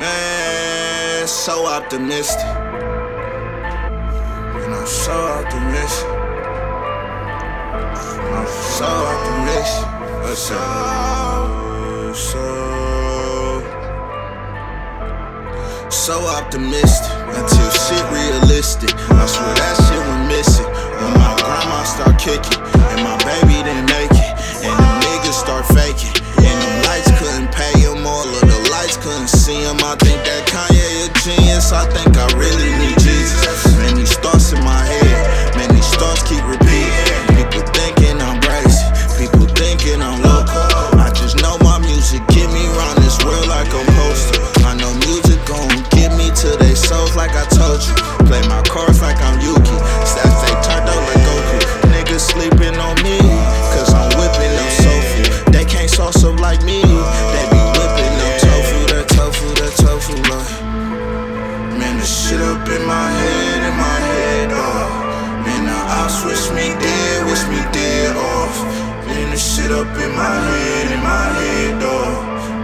Man, so optimistic. And I'm so optimistic. I'm so optimistic. So, so, so optimistic until shit realistic. I swear that shit. yeah, Kanye a genius. I think I really need Jesus. Many thoughts in my head, many thoughts keep. up in my head, in my head, though.